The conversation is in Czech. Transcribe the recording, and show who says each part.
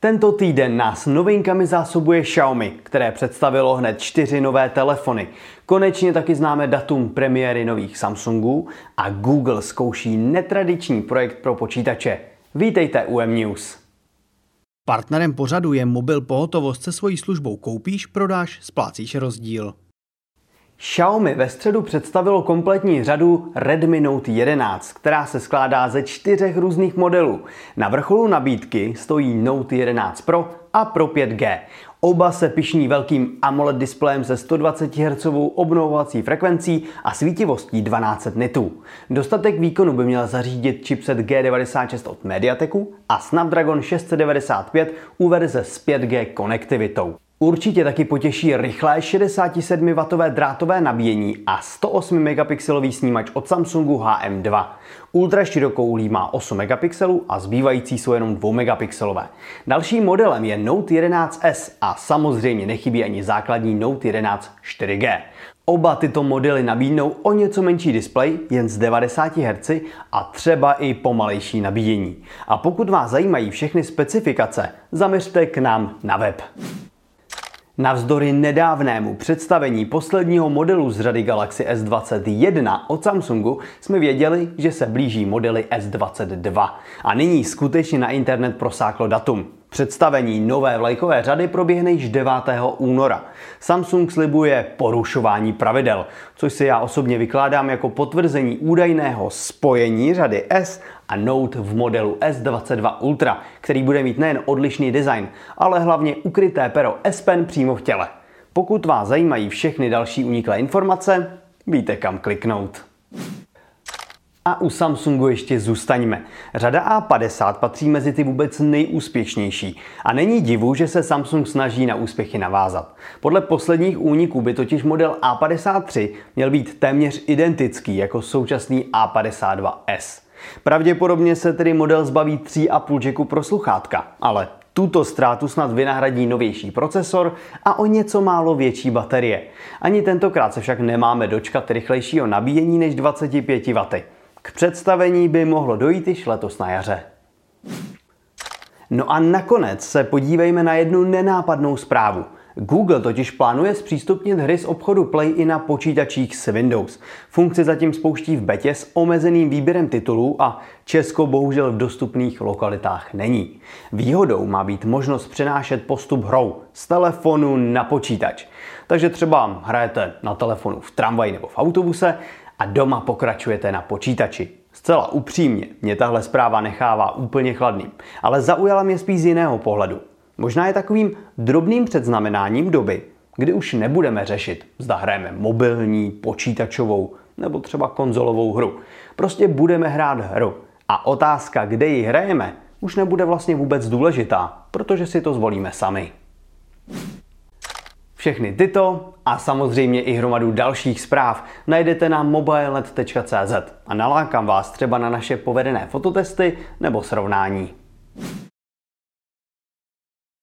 Speaker 1: Tento týden nás novinkami zásobuje Xiaomi, které představilo hned čtyři nové telefony. Konečně taky známe datum premiéry nových Samsungů a Google zkouší netradiční projekt pro počítače. Vítejte u M-News.
Speaker 2: Partnerem pořadu je mobil pohotovost se svojí službou koupíš, prodáš, splácíš rozdíl.
Speaker 1: Xiaomi ve středu představilo kompletní řadu Redmi Note 11, která se skládá ze čtyřech různých modelů. Na vrcholu nabídky stojí Note 11 Pro a Pro 5G. Oba se pišní velkým AMOLED displejem se 120 Hz obnovovací frekvencí a svítivostí 12 nitů. Dostatek výkonu by měl zařídit chipset G96 od Mediateku a Snapdragon 695 u verze s 5G konektivitou. Určitě taky potěší rychlé 67W drátové nabíjení a 108 megapixelový snímač od Samsungu HM2. Ultra širokoulý má 8 megapixelů a zbývající jsou jenom 2 megapixelové. Dalším modelem je Note 11S a samozřejmě nechybí ani základní Note 11 4G. Oba tyto modely nabídnou o něco menší displej, jen z 90 Hz a třeba i pomalejší nabíjení. A pokud vás zajímají všechny specifikace, zaměřte k nám na web. Navzdory nedávnému představení posledního modelu z řady Galaxy S21 od Samsungu jsme věděli, že se blíží modely S22. A nyní skutečně na internet prosáklo datum. Představení nové vlajkové řady proběhne již 9. února. Samsung slibuje porušování pravidel, což si já osobně vykládám jako potvrzení údajného spojení řady S a Note v modelu S22 Ultra, který bude mít nejen odlišný design, ale hlavně ukryté pero S Pen přímo v těle. Pokud vás zajímají všechny další uniklé informace, víte kam kliknout. A u Samsungu ještě zůstaňme. Řada A50 patří mezi ty vůbec nejúspěšnější. A není divu, že se Samsung snaží na úspěchy navázat. Podle posledních úniků by totiž model A53 měl být téměř identický jako současný A52s. Pravděpodobně se tedy model zbaví 3,5 jacku pro sluchátka, ale tuto ztrátu snad vynahradí novější procesor a o něco málo větší baterie. Ani tentokrát se však nemáme dočkat rychlejšího nabíjení než 25 W. K představení by mohlo dojít již letos na jaře. No a nakonec se podívejme na jednu nenápadnou zprávu. Google totiž plánuje zpřístupnit hry z obchodu Play i na počítačích s Windows. Funkci zatím spouští v betě s omezeným výběrem titulů a Česko bohužel v dostupných lokalitách není. Výhodou má být možnost přenášet postup hrou z telefonu na počítač. Takže třeba hrajete na telefonu v tramvaji nebo v autobuse a doma pokračujete na počítači. Zcela upřímně, mě tahle zpráva nechává úplně chladným, ale zaujala mě spíš z jiného pohledu. Možná je takovým drobným předznamenáním doby, kdy už nebudeme řešit, zda hrajeme mobilní, počítačovou nebo třeba konzolovou hru. Prostě budeme hrát hru. A otázka, kde ji hrajeme, už nebude vlastně vůbec důležitá, protože si to zvolíme sami. Všechny tyto a samozřejmě i hromadu dalších zpráv najdete na mobilenet.cz a nalákám vás třeba na naše povedené fototesty nebo srovnání.